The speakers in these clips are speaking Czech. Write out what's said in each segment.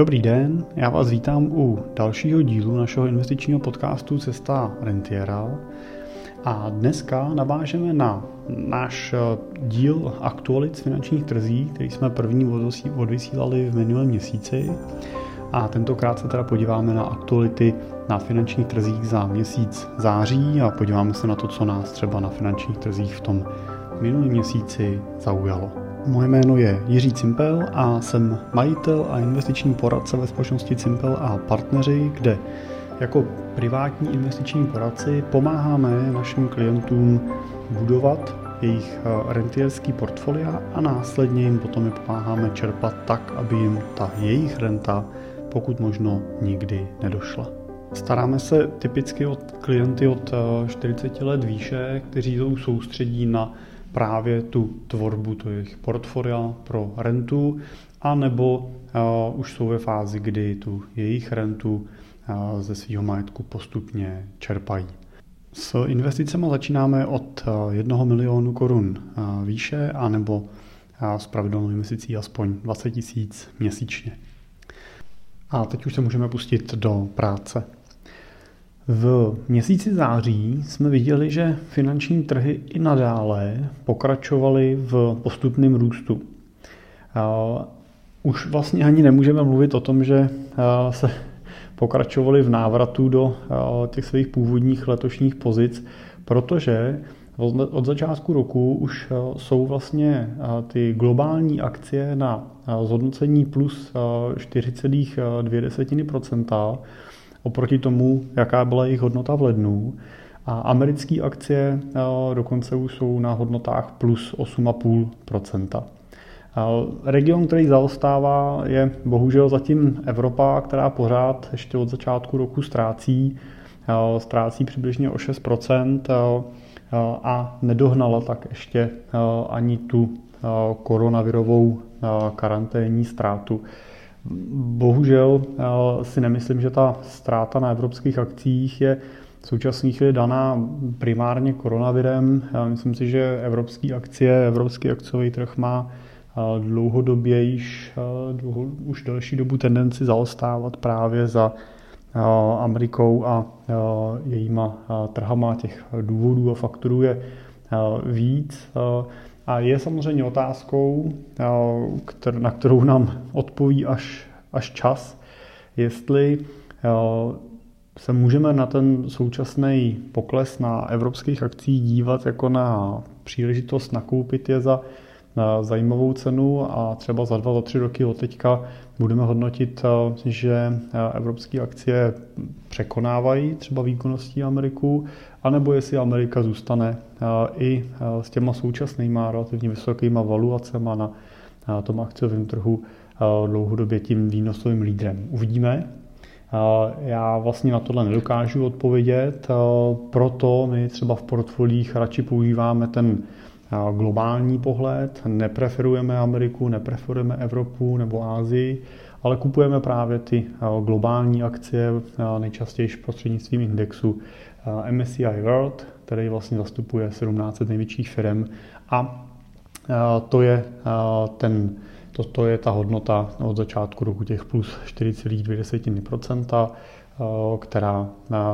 Dobrý den, já vás vítám u dalšího dílu našeho investičního podcastu Cesta Rentiera. A dneska navážeme na náš eh, díl aktualit z finančních trzí, který jsme první odvysílali v minulém měsíci. A tentokrát se teda podíváme na aktuality na finančních trzích za měsíc září a podíváme se na to, co nás třeba na finančních trzích v tom minulém měsíci zaujalo. Moje jméno je Jiří Cimpel a jsem majitel a investiční poradce ve společnosti Cimpel a partneři, kde jako privátní investiční poradci pomáháme našim klientům budovat jejich eh, rentierský portfolia a následně jim potom je pomáháme čerpat tak, aby jim ta jejich renta pokud možno nikdy nedošla. Staráme se typicky od klienty od 40 eh, let výše, kteří jsou soustředí na právě tu tvorbu jejich portfolia pro rentu, anebo uh, už jsou ve fázi, kdy tu jejich rentu uh, ze svého majetku postupně čerpají. S investicemi začínáme od 1 milionu korun výše, anebo s pravidelnou investicí aspoň 20 tisíc měsíčně. A teď už se můžeme pustit do práce. V měsíci září jsme viděli, že finanční trhy i nadále pokračovaly v postupném růstu. Už vlastně ani nemůžeme mluvit o tom, že se pokračovali v návratu do těch svých původních letošních pozic, protože od začátku roku už jsou vlastně ty globální akcie na zhodnocení plus 4,2% oproti tomu, jaká byla jejich hodnota v lednu. A americké akcie eh, dokonce už jsou na hodnotách plus 8,5%. Eh, region, který zaostává, je bohužel zatím Evropa, která pořád ještě od začátku roku ztrácí, eh, ztrácí přibližně o 6% a nedohnala tak ještě ani tu koronavirovou karanténní ztrátu. Bohužel eh, si nemyslím, že ta ztráta na evropských akcích je v současné chvíli daná primárně koronavirem. Já myslím si, že evropské akcie, evropský akciový trh má eh, dlouhodobě již eh, dlouho, už delší dobu tendenci zaostávat právě za Amerikou a jejíma trhama těch důvodů a faktorů je víc. A je samozřejmě otázkou, eh, na kterou nám odpoví až, až čas, jestli eh, se můžeme na ten současný pokles na evropských akcích dívat jako na příležitost nakoupit je za zajímavou cenu a třeba za dva, za tři roky od teďka budeme hodnotit, eh, že evropské akcie překonávají třeba výkonností Ameriku, anebo jestli Amerika zůstane i s těma současnýma relativně vysokýma valuacemi na tom akciovém trhu dlouhodobě tím výnosovým lídrem. Uvidíme. Já vlastně na tohle nedokážu odpovědět, proto my třeba v portfolích radši používáme ten globální pohled, nepreferujeme Ameriku, nepreferujeme Evropu nebo Ázii, ale kupujeme právě ty globální akcie nejčastěji prostřednictvím indexu MSCI World, který vlastně zastupuje 17 největších firm a to je ten to, to je ta hodnota od začátku roku těch plus 4,2%, která,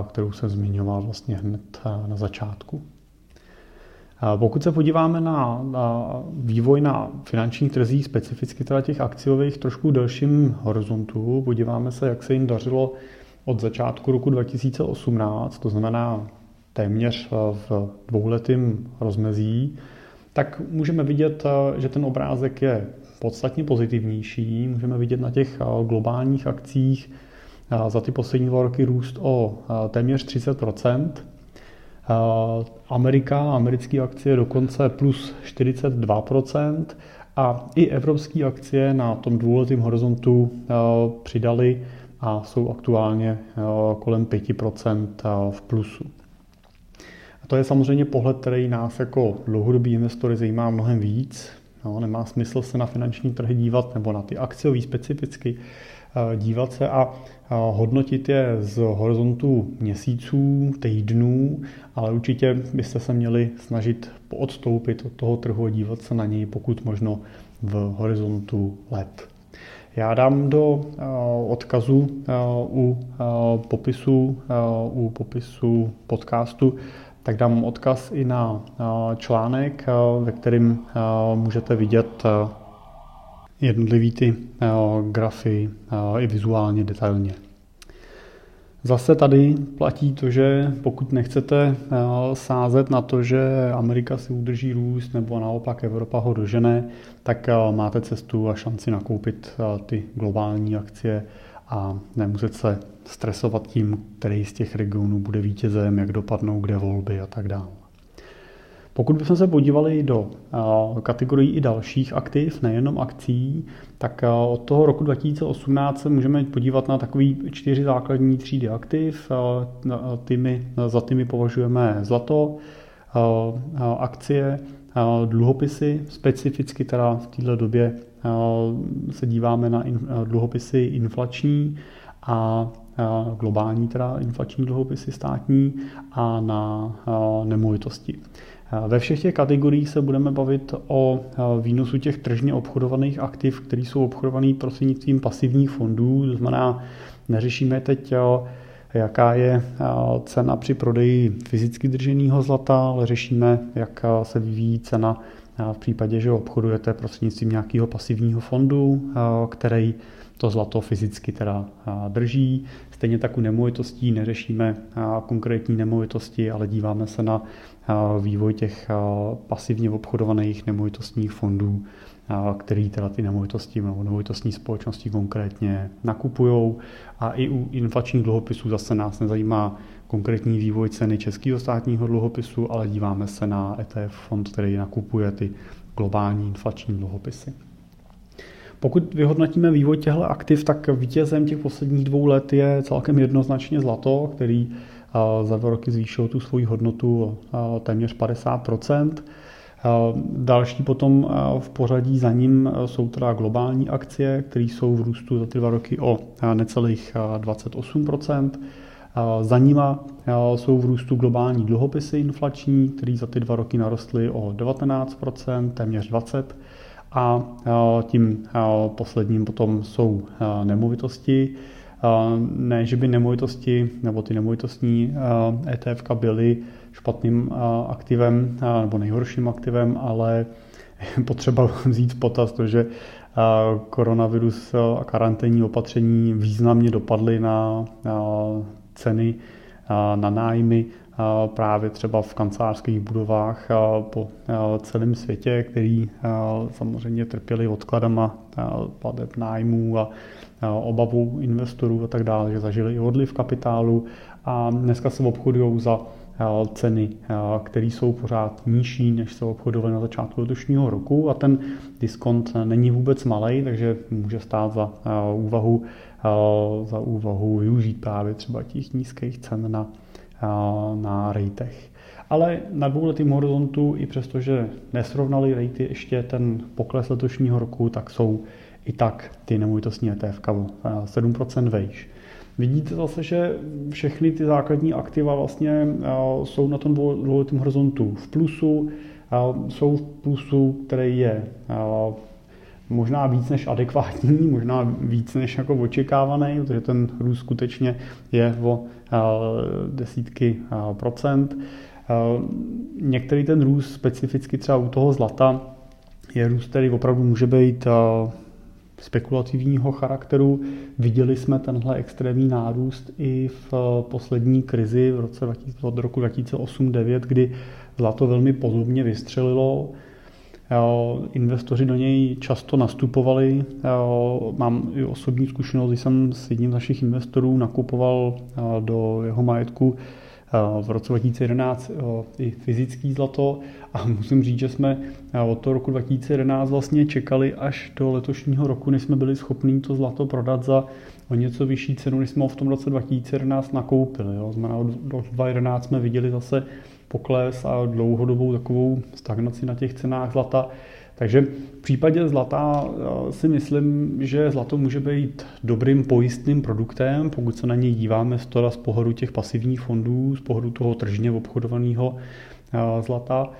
kterou jsem zmiňoval vlastně hned na začátku. Pokud se podíváme na, na vývoj na finančních trzích, specificky teda těch akciových, trošku delším horizontu, podíváme se, jak se jim dařilo od začátku roku 2018, to znamená téměř v dvouletém rozmezí, tak můžeme vidět, že ten obrázek je podstatně pozitivnější. Můžeme vidět na těch globálních akcích za ty poslední dva roky růst o téměř 30 Amerika, americké akcie dokonce plus 42% a i evropské akcie na tom dvouletém horizontu přidali a jsou aktuálně kolem 5% v plusu. A to je samozřejmě pohled, který nás jako dlouhodobí investory zajímá mnohem víc. No, nemá smysl se na finanční trhy dívat nebo na ty akciový specificky dívat se a hodnotit je z horizontu měsíců, týdnů, ale určitě byste se měli snažit odstoupit od toho trhu a dívat se na něj pokud možno v horizontu let. Já dám do odkazu u popisu, u popisu podcastu, tak dám odkaz i na článek, ve kterém můžete vidět jednotlivý ty grafy i vizuálně detailně. Zase tady platí to, že pokud nechcete sázet na to, že Amerika si udrží růst nebo naopak Evropa ho dožene, tak máte cestu a šanci nakoupit ty globální akcie a nemuset se stresovat tím, který z těch regionů bude vítězem, jak dopadnou, kde volby a tak dále. Pokud bychom se podívali do kategorií i dalších aktiv, nejenom akcí, tak od toho roku 2018 se můžeme podívat na takový čtyři základní třídy aktiv. Tymi, za tymi považujeme zlato, akcie, dluhopisy, specificky teda v této době se díváme na dluhopisy inflační a globální teda inflační dluhopisy státní a na nemovitosti. Ve všech těch kategoriích se budeme bavit o výnosu těch tržně obchodovaných aktiv, které jsou obchodované prostřednictvím pasivních fondů, to znamená, neřešíme teď, jaká je cena při prodeji fyzicky drženého zlata, ale řešíme, jak se vyvíjí cena v případě, že obchodujete prostřednictvím nějakého pasivního fondu, který to zlato fyzicky teda drží. Stejně tak u nemovitostí neřešíme konkrétní nemovitosti, ale díváme se na vývoj těch pasivně obchodovaných nemovitostních fondů, který teda ty nemovitosti nebo nemovitostní společnosti konkrétně nakupují. A i u inflačních dluhopisů zase nás nezajímá konkrétní vývoj ceny českého státního dluhopisu, ale díváme se na ETF fond, který nakupuje ty globální inflační dluhopisy. Pokud vyhodnotíme vývoj těchto aktiv, tak vítězem těch posledních dvou let je celkem jednoznačně zlato, který za dva roky zvýšil tu svoji hodnotu téměř 50% Další potom v pořadí za ním jsou teda globální akcie, které jsou v růstu za ty dva roky o necelých 28% Za nima jsou v růstu globální dluhopisy inflační, které za ty dva roky narostly o 19% téměř 20 a tím posledním potom jsou nemovitosti. Ne, že by nemovitosti nebo ty nemovitostní ETF byly špatným aktivem nebo nejhorším aktivem, ale je potřeba vzít v potaz to, že koronavirus a karanténní opatření významně dopadly na ceny, na nájmy právě třeba v kancelářských budovách po celém světě, který samozřejmě trpěli odkladama plateb nájmů a obavu investorů a tak dále, že zažili i odliv kapitálu. A dneska se obchodují za ceny, které jsou pořád nižší, než se obchodovaly na začátku letošního roku. A ten diskont není vůbec malý, takže může stát za úvahu, za úvahu využít právě třeba těch nízkých cen na na rejtech. Ale na dvouletém horizontu, i přestože nesrovnali rejty ještě ten pokles letošního roku, tak jsou i tak ty nemovitostní ETF 7% vejš. Vidíte zase, že všechny ty základní aktiva vlastně jsou na tom dvouletém horizontu v plusu, jsou v plusu, který je možná víc než adekvátní, možná víc než jako očekávaný, protože ten růst skutečně je o desítky procent. Některý ten růst, specificky třeba u toho zlata, je růst, který opravdu může být spekulativního charakteru. Viděli jsme tenhle extrémní nárůst i v poslední krizi v roce 2000, od roku 2008-2009, kdy zlato velmi pozorně vystřelilo. Investoři do něj často nastupovali. Mám i osobní zkušenost, když jsem s jedním z našich investorů nakupoval do jeho majetku v roce 2011 i fyzický zlato a musím říct, že jsme od toho roku 2011 vlastně čekali až do letošního roku, než jsme byli schopni to zlato prodat za o něco vyšší cenu, než jsme ho v tom roce 2011 nakoupili. Jo. Znamená, od 2011 jsme viděli zase pokles a dlouhodobou takovou stagnaci na těch cenách zlata. Takže v případě zlata eh, si myslím, že zlato může být dobrým pojistným produktem, pokud se na něj díváme z toho z pohledu těch pasivních fondů, z pohledu toho tržně obchodovaného eh, zlata.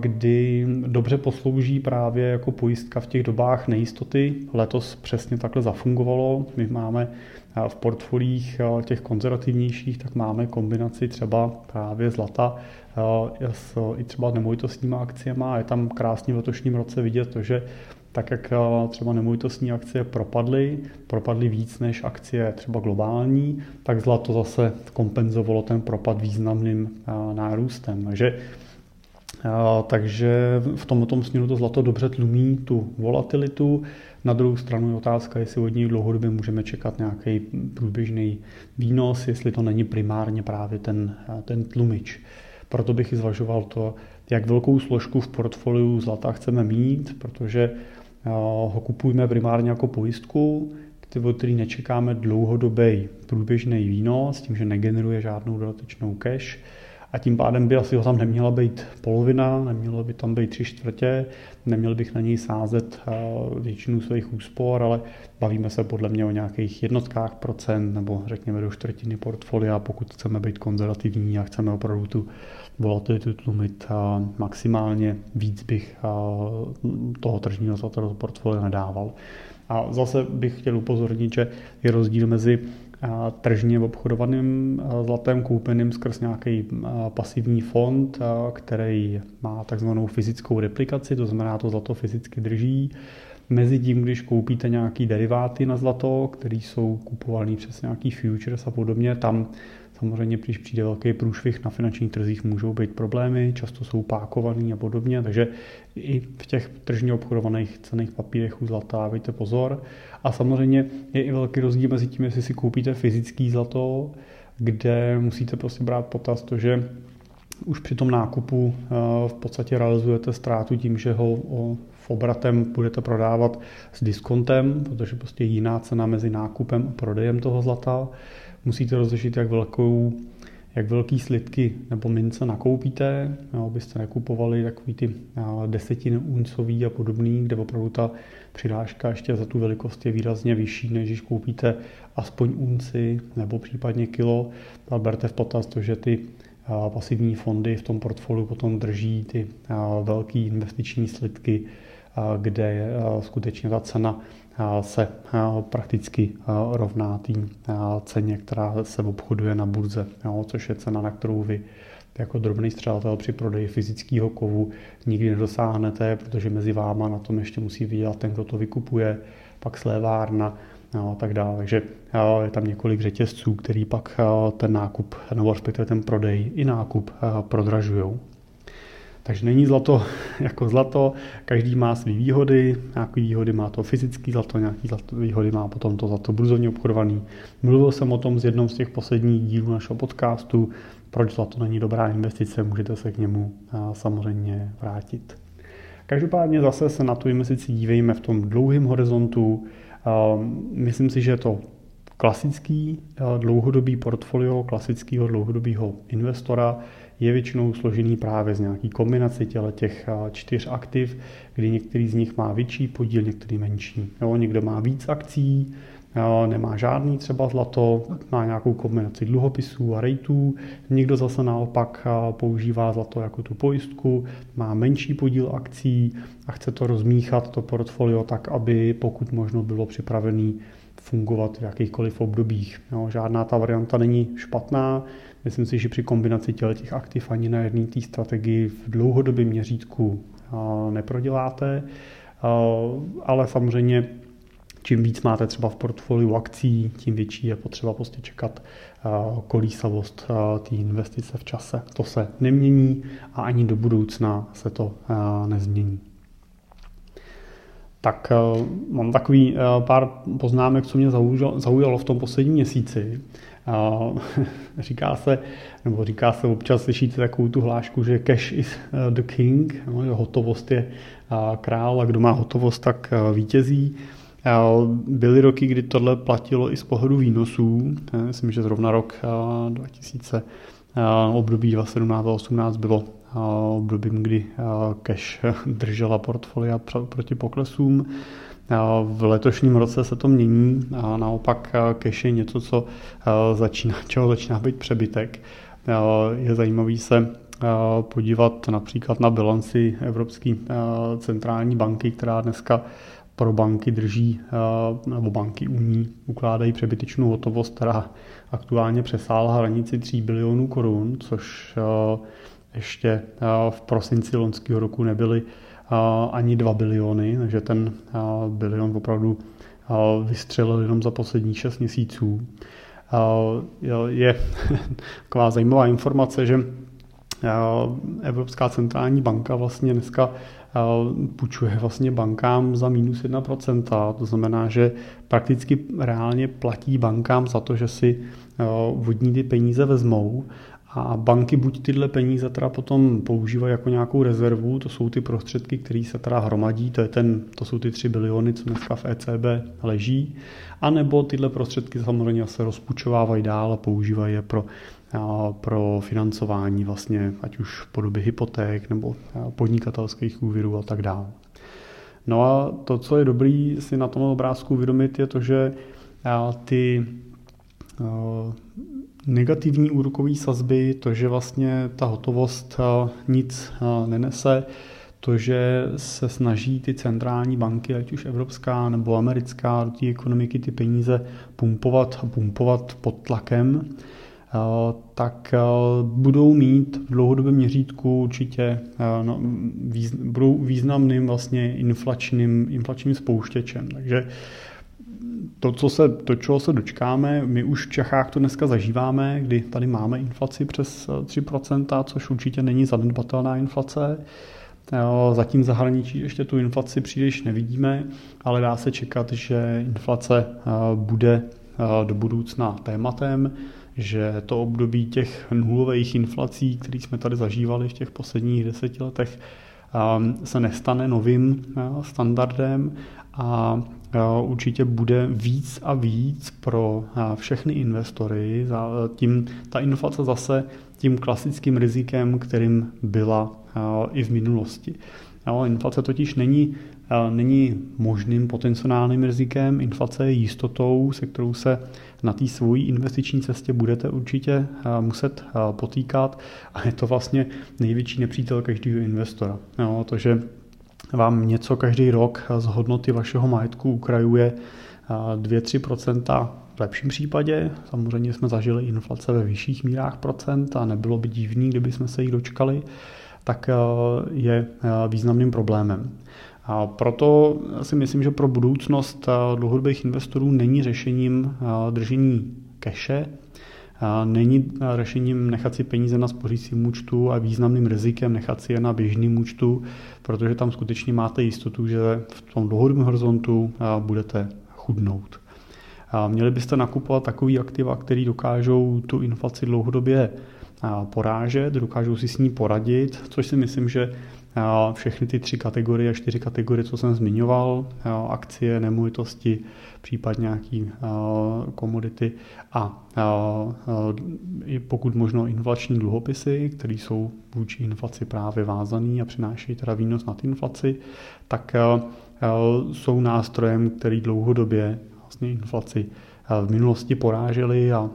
Kdy dobře poslouží právě jako pojistka v těch dobách nejistoty. Letos přesně takhle zafungovalo. My máme v portfolích těch konzervativnějších, tak máme kombinaci třeba právě zlata s i třeba nemovitostníma akciemi. Je tam krásně v letošním roce vidět to, že tak jak třeba nemovitostní akcie propadly, propadly víc než akcie třeba globální, tak zlato zase kompenzovalo ten propad významným nárůstem. Takže takže v tomto směru to zlato dobře tlumí tu volatilitu. Na druhou stranu je otázka, jestli od něj dlouhodobě můžeme čekat nějaký průběžný výnos, jestli to není primárně právě ten, ten tlumič. Proto bych i zvažoval to, jak velkou složku v portfoliu zlata chceme mít, protože ho kupujeme primárně jako pojistku, který nečekáme dlouhodobý průběžný výnos, tím, že negeneruje žádnou dodatečnou cash a tím pádem by asi ho tam neměla být polovina, nemělo by tam být tři čtvrtě, neměl bych na něj sázet eh, většinu svých úspor, ale bavíme se podle mě o nějakých jednotkách procent nebo řekněme do čtvrtiny portfolia, pokud chceme být konzervativní a chceme opravdu tu volatilitu tlumit eh, maximálně víc bych eh, toho tržního zlata do portfolia nedával. A zase bych chtěl upozornit, že je rozdíl mezi tržně obchodovaným zlatem koupeným skrz nějaký pasivní fond, který má takzvanou fyzickou replikaci, to znamená, to zlato fyzicky drží. Mezi tím, když koupíte nějaký deriváty na zlato, které jsou kupované přes nějaký futures a podobně, tam Samozřejmě, když přijde velký průšvih na finančních trzích, můžou být problémy, často jsou pákovaný a podobně, takže i v těch tržně obchodovaných cených papírech u zlata dávejte pozor. A samozřejmě je i velký rozdíl mezi tím, jestli si koupíte fyzický zlato, kde musíte prostě brát potaz to, že už při tom nákupu eh, v podstatě realizujete ztrátu tím, že ho v obratem budete prodávat s diskontem, protože prostě jiná cena mezi nákupem a prodejem toho zlata musíte rozlišit, jak velkou jak velký slidky nebo mince nakoupíte, abyste nekupovali takový ty desetiny uncový a podobný, kde opravdu ta přidáška ještě za tu velikost je výrazně vyšší, než když koupíte aspoň unci nebo případně kilo. Ale berte v potaz to, že ty pasivní fondy v tom portfoliu potom drží ty velké investiční slidky, kde skutečně ta cena se prakticky rovná té ceně, která se obchoduje na burze, jo, což je cena, na kterou vy jako drobný střelatel při prodeji fyzického kovu nikdy nedosáhnete, protože mezi váma na tom ještě musí vydělat ten, kdo to vykupuje, pak slévárna a tak dále. Takže je tam několik řetězců, který pak ten nákup, nebo respektive ten prodej i nákup prodražují. Takže není zlato jako zlato, každý má své výhody, nějaké výhody má to fyzické zlato, nějaké zlato, výhody má potom to zlato burzovně obchodovaný. Mluvil jsem o tom z jednom z těch posledních dílů našeho podcastu, proč zlato není dobrá investice, můžete se k němu samozřejmě vrátit. Každopádně zase se na tu investici dívejme v tom dlouhém horizontu. Myslím si, že to klasický dlouhodobý portfolio klasického dlouhodobého investora, je většinou složený právě z nějaký kombinace těch čtyř aktiv, kdy některý z nich má větší podíl, některý menší. Jo, někdo má víc akcí, nemá žádný třeba zlato, má nějakou kombinaci dluhopisů a rejtů, někdo zase naopak používá zlato jako tu pojistku, má menší podíl akcí a chce to rozmíchat, to portfolio tak, aby pokud možno bylo připravený fungovat v jakýchkoliv obdobích. Jo, žádná ta varianta není špatná, Myslím si, že při kombinaci těch aktiv ani na jedné té strategii v dlouhodobém měřítku neproděláte, ale samozřejmě čím víc máte třeba v portfoliu akcí, tím větší je potřeba prostě čekat kolísavost té investice v čase. To se nemění a ani do budoucna se to nezmění. Tak mám takový pár poznámek, co mě zaujalo v tom posledním měsíci. říká se, nebo říká se občas, slyšíte takovou tu hlášku, že cash is the king, no, že hotovost je král a kdo má hotovost, tak vítězí. Byly roky, kdy tohle platilo i z pohledu výnosů. Myslím, že zrovna rok 2000, období 2017-2018 bylo obdobím, kdy cash držela portfolia proti poklesům. V letošním roce se to mění a naopak cash je něco, co začíná, čeho začíná být přebytek. Je zajímavý se podívat například na bilanci Evropské centrální banky, která dneska pro banky drží, nebo banky umí, ukládají přebytečnou hotovost, která aktuálně přesáhla hranici 3 bilionů korun, což ještě v prosinci loňského roku nebyly ani 2 biliony, takže ten bilion opravdu vystřelil jenom za posledních 6 měsíců. Je taková zajímavá informace, že Evropská centrální banka vlastně dneska půjčuje vlastně bankám za minus 1%. To znamená, že prakticky reálně platí bankám za to, že si vodní ty peníze vezmou a banky buď tyhle peníze teda potom používají jako nějakou rezervu, to jsou ty prostředky, které se teda hromadí, to, je ten, to jsou ty 3 biliony, co dneska v ECB leží, anebo tyhle prostředky samozřejmě se rozpučovávají dál a používají je pro, pro financování vlastně, ať už v podobě hypoték nebo podnikatelských úvěrů a tak dále. No a to, co je dobrý si na tom obrázku uvědomit, je to, že ty negativní úrokové sazby, to, že vlastně ta hotovost nic nenese, to, že se snaží ty centrální banky, ať už evropská nebo americká, do té ekonomiky ty peníze pumpovat a pumpovat pod tlakem, tak budou mít v dlouhodobém měřítku určitě no, budou významným vlastně inflačním, inflačním spouštěčem. Takže to, co se, to, čeho se dočkáme, my už v Čechách to dneska zažíváme, kdy tady máme inflaci přes 3%, což určitě není zanedbatelná inflace. Zatím zahraničí ještě tu inflaci příliš nevidíme, ale dá se čekat, že inflace bude do budoucna tématem, že to období těch nulových inflací, které jsme tady zažívali v těch posledních deseti letech, se nestane novým standardem a určitě bude víc a víc pro všechny investory. Tím ta inflace zase tím klasickým rizikem, kterým byla i v minulosti. Inflace totiž není, není možným potenciálním rizikem, inflace je jistotou, se kterou se na té svojí investiční cestě budete určitě muset potýkat a je to vlastně největší nepřítel každého investora. to, že vám něco každý rok z hodnoty vašeho majetku ukrajuje 2-3% v lepším případě. Samozřejmě jsme zažili inflace ve vyšších mírách procent a nebylo by divný, kdyby jsme se jich dočkali, tak je významným problémem. A proto si myslím, že pro budoucnost dlouhodobých investorů není řešením držení keše, Není řešením nechat si peníze na spořícím účtu a významným rizikem nechat si je na běžným účtu, protože tam skutečně máte jistotu, že v tom dlouhodobém horizontu budete chudnout. Měli byste nakupovat takový aktiva, který dokážou tu inflaci dlouhodobě porážet, dokážou si s ní poradit, což si myslím, že všechny ty tři kategorie, čtyři kategorie, co jsem zmiňoval, akcie, nemovitosti, případně nějaký komodity a pokud možno inflační dluhopisy, které jsou vůči inflaci právě vázaný a přinášejí teda výnos nad inflaci, tak jsou nástrojem, který dlouhodobě vlastně inflaci v minulosti poráželi a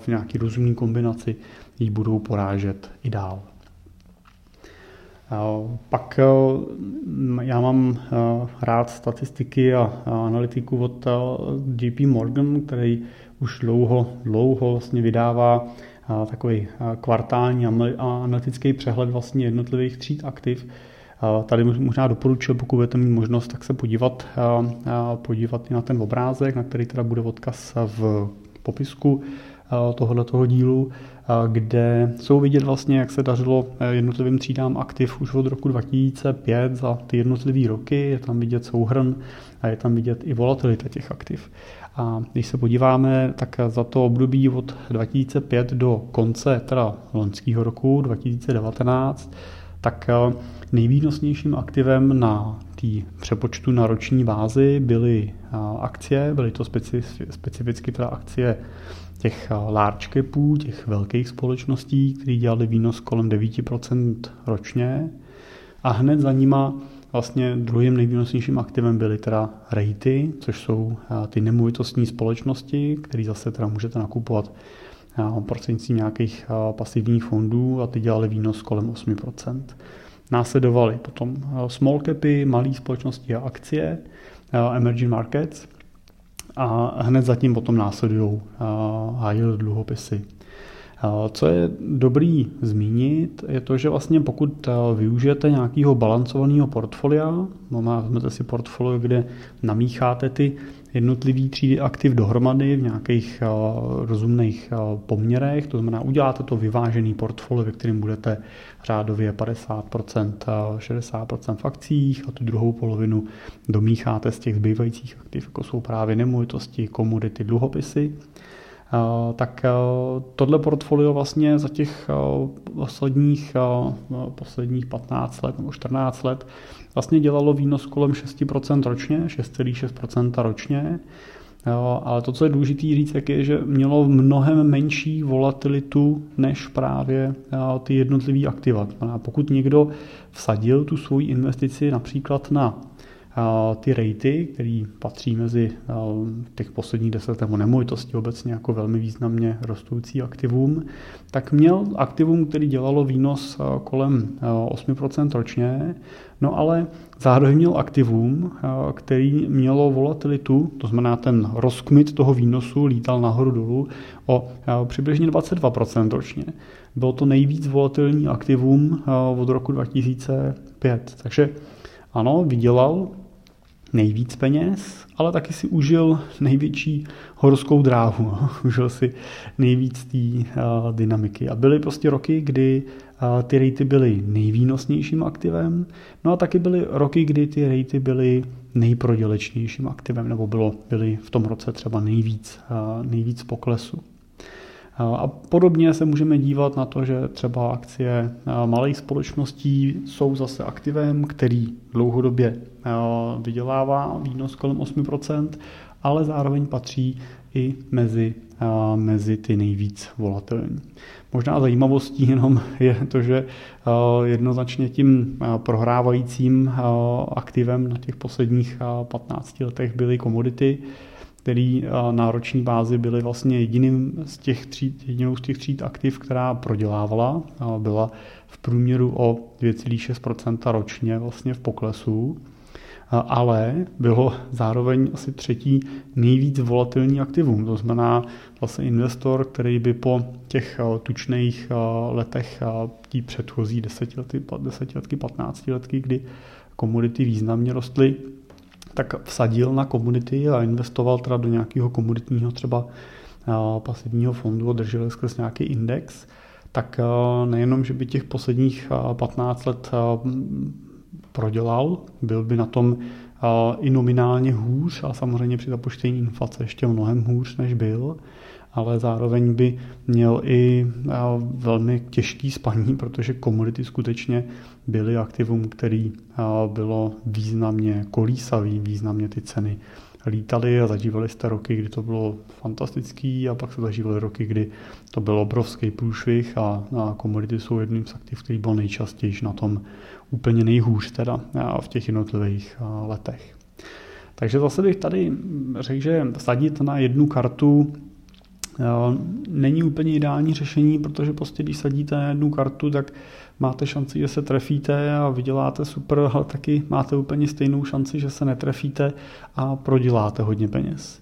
v nějaký rozumný kombinaci ji budou porážet i dál. Pak eh, já mám eh, rád statistiky a analytiku od eh, JP Morgan, který už dlouho, dlouho vlastně vydává takový kvartální analytický přehled vlastně jednotlivých tříd aktiv. Tady možná doporučil, pokud budete mít možnost, tak se podívat, podívat i na ten obrázek, na který teda bude odkaz v popisku tohoto dílu kde jsou vidět vlastně, jak se dařilo eh, jednotlivým třídám aktiv už od roku 2005 za ty jednotlivé roky. Je tam vidět souhrn a je tam vidět i volatilita těch aktiv. A když se podíváme, tak za to období od 2005 do konce teda loňského roku 2019, tak eh, nejvýnosnějším aktivem na té přepočtu na roční bázi byly eh, akcie, byly to specificky teda akcie těch eh, large capů, těch velkých společností, které dělali výnos kolem 9% ročně. A hned za nima vlastně druhým nejvýnosnějším aktivem byly teda rejty, což jsou eh, ty nemovitostní společnosti, které zase teda můžete nakupovat prostřednictvím nějakých pasivních fondů a ty dělali výnos kolem 8%. Následovaly potom small capy, malé společnosti a akcie, emerging markets a hned zatím potom následují high yield dluhopisy. Co je dobrý zmínit, je to, že vlastně pokud využijete nějakého balancovaného portfolia, no vezmete si portfolio, kde namícháte ty jednotlivý třídy aktiv dohromady v nějakých rozumných poměrech, to znamená uděláte to vyvážený portfolio, ve kterém budete řádově 50%, 60% v akcích a tu druhou polovinu domícháte z těch zbývajících aktiv, jako jsou právě nemovitosti, komodity, dluhopisy, tak tohle portfolio vlastně za těch posledních, posledních 15 let nebo 14 let vlastně dělalo výnos kolem 6% ročně, 6,6% ročně. Ale to, co je důležité říct, je, že mělo mnohem menší volatilitu než právě ty jednotlivé aktiva. Pokud někdo vsadil tu svoji investici například na ty rejty, které patří mezi těch posledních deset nebo nemovitosti obecně jako velmi významně rostoucí aktivum, tak měl aktivum, který dělalo výnos kolem 8% ročně, no ale zároveň měl aktivum, který mělo volatilitu, to znamená ten rozkmit toho výnosu lítal nahoru dolů o přibližně 22% ročně. Bylo to nejvíc volatilní aktivum od roku 2005. Takže ano, vydělal nejvíc peněz, ale taky si užil největší horskou dráhu, užil si nejvíc té uh, dynamiky. A byly prostě roky, kdy uh, ty rejty byly nejvýnosnějším aktivem, no a taky byly roky, kdy ty rejty byly nejprodělečnějším aktivem, nebo bylo, byly v tom roce třeba nejvíc, uh, nejvíc poklesu. A podobně se můžeme dívat na to, že třeba akcie malých společností jsou zase aktivem, který dlouhodobě vydělává výnos kolem 8%, ale zároveň patří i mezi, mezi ty nejvíc volatilní. Možná zajímavostí jenom je to, že jednoznačně tím prohrávajícím aktivem na těch posledních 15 letech byly komodity, který na roční bázi byly vlastně jediným z těch tříd, jedinou z těch tříd aktiv, která prodělávala. Byla v průměru o 2,6% ročně vlastně v poklesu ale bylo zároveň asi třetí nejvíc volatilní aktivum. To znamená vlastně investor, který by po těch tučných letech tí předchozí desetiletky, desetiletky, patnáctiletky, kdy komodity významně rostly, tak vsadil na komunity a investoval teda do nějakého komunitního třeba pasivního fondu a držel skrz nějaký index, tak nejenom, že by těch posledních 15 let prodělal, byl by na tom i nominálně hůř a samozřejmě při započtení inflace ještě mnohem hůř, než byl, ale zároveň by měl i velmi těžký spaní, protože komodity skutečně byly aktivum, který bylo významně kolísavý, významně ty ceny lítaly a zažívali jste roky, kdy to bylo fantastický a pak se zažívali roky, kdy to byl obrovský průšvih a, a komodity jsou jedním z aktiv, který byl nejčastěji na tom úplně nejhůř teda v těch jednotlivých letech. Takže zase bych tady řekl, že sadit na jednu kartu není úplně ideální řešení, protože prostě když sadíte jednu kartu, tak máte šanci, že se trefíte a vyděláte super, ale taky máte úplně stejnou šanci, že se netrefíte a proděláte hodně peněz.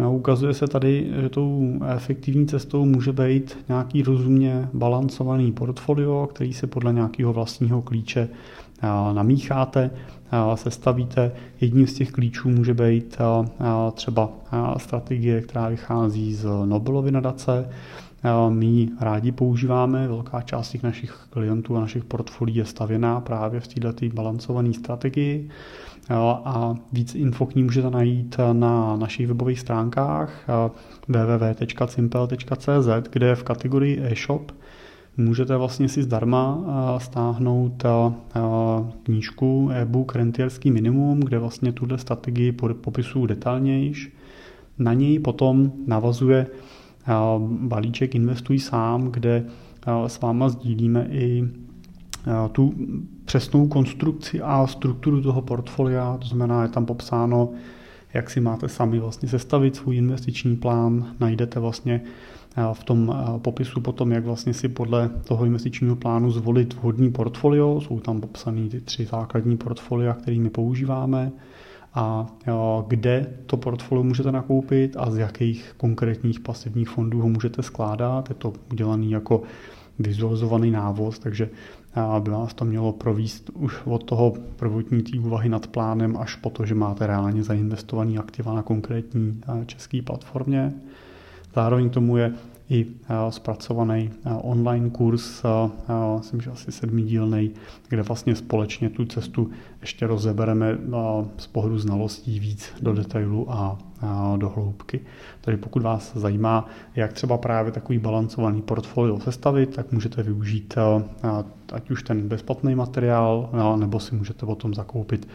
No, ukazuje se tady, že tou efektivní cestou může být nějaký rozumně balancovaný portfolio, který se podle nějakého vlastního klíče namícháte, sestavíte. Jedním z těch klíčů může být třeba strategie, která vychází z Nobelovy nadace, my rádi používáme, velká část těch našich klientů a našich portfolií je stavěná právě v této balancované strategii. A víc info k ní můžete najít na našich webových stránkách www.simple.cz, kde v kategorii e-shop. Můžete vlastně si zdarma stáhnout knížku e-book Rentierský minimum, kde vlastně tuhle strategii popisuju detailnějiš. Na něj potom navazuje balíček Investuj sám, kde s váma sdílíme i tu přesnou konstrukci a strukturu toho portfolia, to znamená, je tam popsáno, jak si máte sami vlastně sestavit svůj investiční plán, najdete vlastně v tom popisu potom, jak vlastně si podle toho investičního plánu zvolit vhodný portfolio. Jsou tam popsané ty tři základní portfolia, kterými používáme a kde to portfolio můžete nakoupit a z jakých konkrétních pasivních fondů ho můžete skládat. Je to udělané jako vizualizovaný návod, takže by vás to mělo províst už od toho prvotní té úvahy nad plánem až po to, že máte reálně zainvestovaný aktiva na konkrétní české platformě. Zároveň tomu je i zpracovaný online kurz, myslím, že asi sedmidílný, kde vlastně společně tu cestu ještě rozebereme z pohledu znalostí víc do detailu a do hloubky. Takže pokud vás zajímá, jak třeba právě takový balancovaný portfolio sestavit, tak můžete využít ať už ten bezplatný materiál, nebo si můžete o tom zakoupit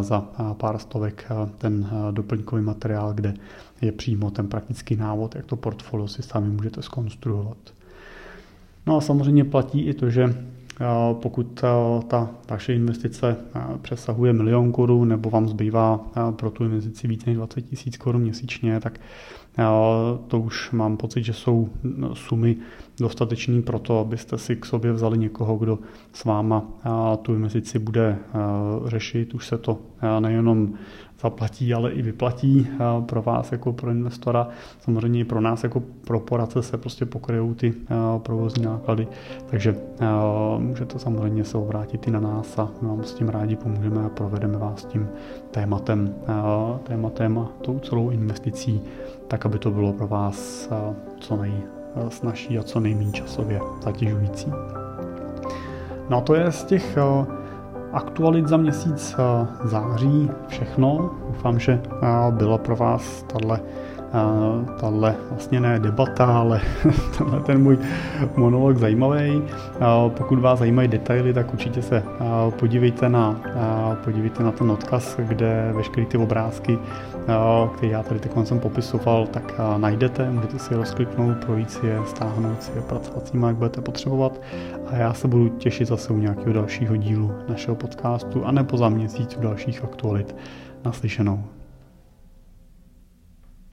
za pár stovek ten doplňkový materiál, kde je přímo ten praktický návod, jak to portfolio si sami můžete skonstruovat. No a samozřejmě platí i to, že pokud ta vaše investice přesahuje milion korun nebo vám zbývá pro tu investici více než 20 tisíc korun měsíčně, tak to už mám pocit, že jsou sumy dostatečný pro to, abyste si k sobě vzali někoho, kdo s váma tu investici bude řešit. Už se to nejenom zaplatí, ale i vyplatí pro vás jako pro investora. Samozřejmě i pro nás jako pro poradce se prostě pokryjou ty provozní náklady, takže můžete samozřejmě se obrátit i na nás a my vám s tím rádi pomůžeme a provedeme vás tím tématem, tématem a tou celou investicí, tak aby to bylo pro vás co nejsnažší a co nejméně časově zatěžující. No a to je z těch aktualit za měsíc eh, září všechno. Doufám, že eh, byla pro vás tahle tahle vlastně ne debata, ale tenhle ten můj monolog zajímavý. Pokud vás zajímají detaily, tak určitě se podívejte na, podívejte na ten odkaz, kde veškeré ty obrázky, které já tady jsem popisoval, tak najdete, můžete si je rozkliknout, projít si je, stáhnout si je, pracovat s nimi, jak budete potřebovat. A já se budu těšit zase u nějakého dalšího dílu našeho podcastu, anebo za měsíc u dalších aktualit. Naslyšenou.